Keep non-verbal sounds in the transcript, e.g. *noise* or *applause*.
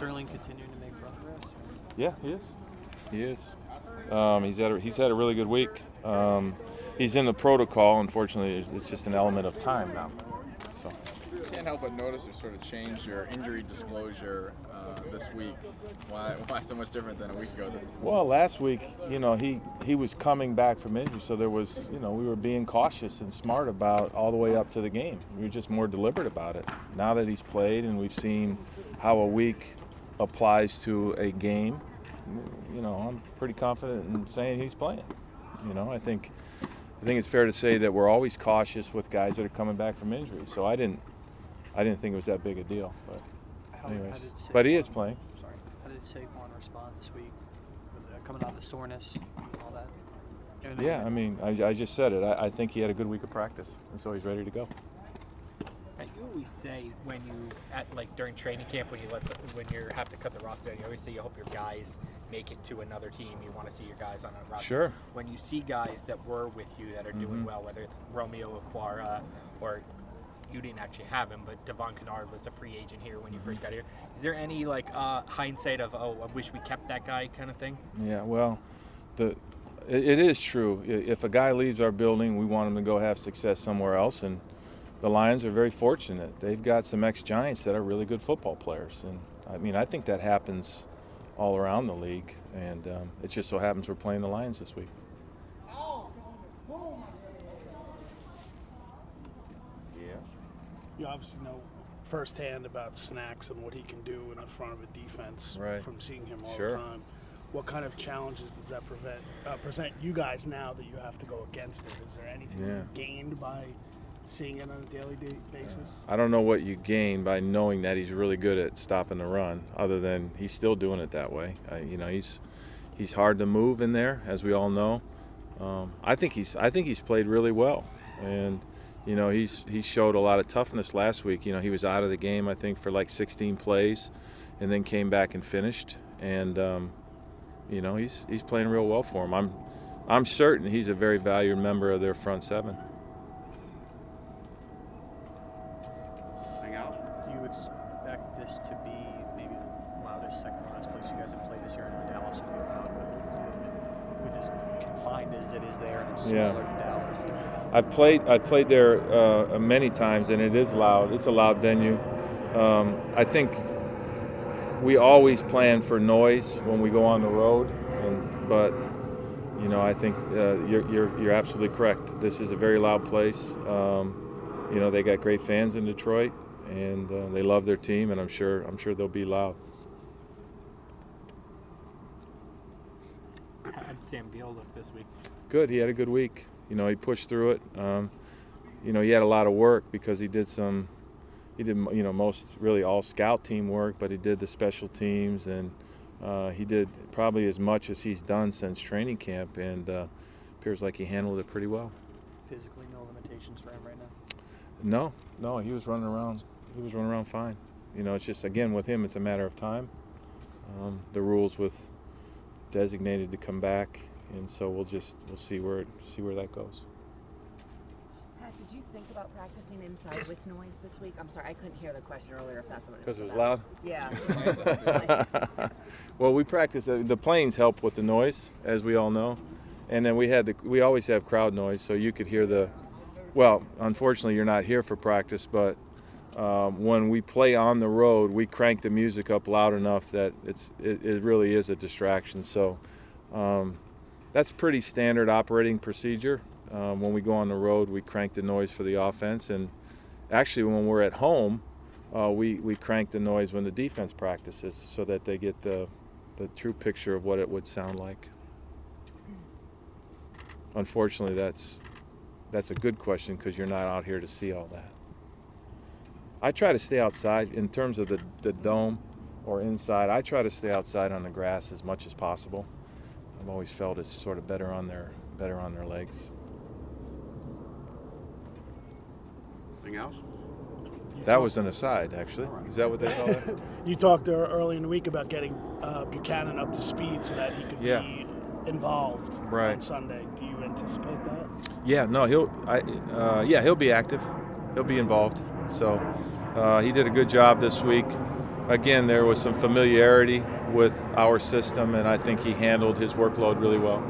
Sterling continuing to make progress? Yeah, he is. He is. Um, he's had a, he's had a really good week. Um, he's in the protocol. Unfortunately, it's- it's just an element of time now. So Can't help but notice you sort of changed your injury disclosure uh, this week. Why, *laughs* why so much different than a week ago? This well, last week, you know, he he was coming back from injury, so there was, you know, we were being cautious and smart about all the way up to the game. We were just more deliberate about it. Now that he's played and we've seen how a week applies to a game, you know, I'm pretty confident in saying he's playing. You know, I think I think it's fair to say that we're always cautious with guys that are coming back from injury. So I didn't I didn't think it was that big a deal. But How, how anyways, did but he is playing. Sorry. How did Saquon respond this week? Uh, coming out of the soreness, and all that. Anything Yeah, I mean, I, I just said it. I, I think he had a good week of practice, and so he's ready to go. Say when you at like during training camp when you let when you have to cut the roster, you always say you hope your guys make it to another team. You want to see your guys on a roster. Sure. When you see guys that were with you that are doing Mhm. well, whether it's Romeo Okwara or you didn't actually have him, but Devon Kennard was a free agent here when you first got here. Is there any like uh, hindsight of oh I wish we kept that guy kind of thing? Yeah, well, the it, it is true. If a guy leaves our building, we want him to go have success somewhere else, and the Lions are very fortunate. They've got some ex-Giants that are really good football players, and I mean, I think that happens all around the league, and um, it just so happens we're playing the Lions this week. Yeah. You obviously know firsthand about Snacks and what he can do in the front of a defense Right. from seeing him all Sure. the time. What kind of challenges does that prevent uh, present you guys now that you have to go against it? Is there anything Yeah. gained by seeing it on a daily basis? I don't know what you gain by knowing that he's really good at stopping the run, other than he's still doing it that way. I, you know, he's he's hard to move in there, as we all know. Um, I think he's I think he's played really well, and you know he's he showed a lot of toughness last week. You know, he was out of the game I think for like 16 plays, and then came back and finished. And um, you know he's he's playing real well for him. I'm I'm certain he's a very valued member of their front seven. Expect this to be maybe the loudest second last place you guys have played this year? I know Dallas will be loud, but it is confined as it is there and it's Yeah. smaller than Dallas. I've played I played there uh, many times, and it is loud. It's a loud venue. Um, I think we always plan for noise when we go on the road, and, but you know I think uh, you're, you're you're absolutely correct. This is a very loud place. Um, you know they got great fans in Detroit, and uh, they love their team, and I'm sure I'm sure they'll be loud. How did Sam Beal look this week? good. He had a good week. You know, he pushed through it. Um, you know, he had a lot of work because he did some, he did you know most really all scout team work, but he did the special teams and uh, he did probably as much as he's done since training camp, and uh, appears like he handled it pretty well. Physically, no limitations for him right now. No, no, he was running around. He was running around fine. You know, it's just again with him, it's a matter of time. Um, the rules with designated to come back, and so we'll just we'll see where see where that goes. Pat, did you think about practicing inside with noise this week? I'm sorry, I couldn't hear the question earlier. If that's what it was. Because it was about. loud? Yeah. *laughs* well, we practice. uh, The planes help with the noise, as we all know, and then we had the. We always have crowd noise, so you could hear the. Well, unfortunately, you're not here for practice, but um, when we play on the road, we crank the music up loud enough that it's it, it really is a distraction. So um, that's pretty standard operating procedure. Um, when we go on the road, we crank the noise for the offense, and actually, when we're at home, uh, we we crank the noise when the defense practices, so that they get the the true picture of what it would sound like. Unfortunately, that's that's a good question because you're not out here to see all that. I try to stay outside in terms of the, the dome or inside. I try to stay outside on the grass as much as possible. I've always felt it's sort of better on their better on their legs. Anything else? That was an aside, actually. Is that what they call it? *laughs* You talked uh, early in the week about getting uh, Bucannon up to speed so that he could Yeah. be involved Right. on Sunday. Do you anticipate that? Yeah, no, he'll. I, uh, yeah, he'll be active. He'll be involved. So uh, he did a good job this week. again, there was some familiarity with our system, and I think he handled his workload really well.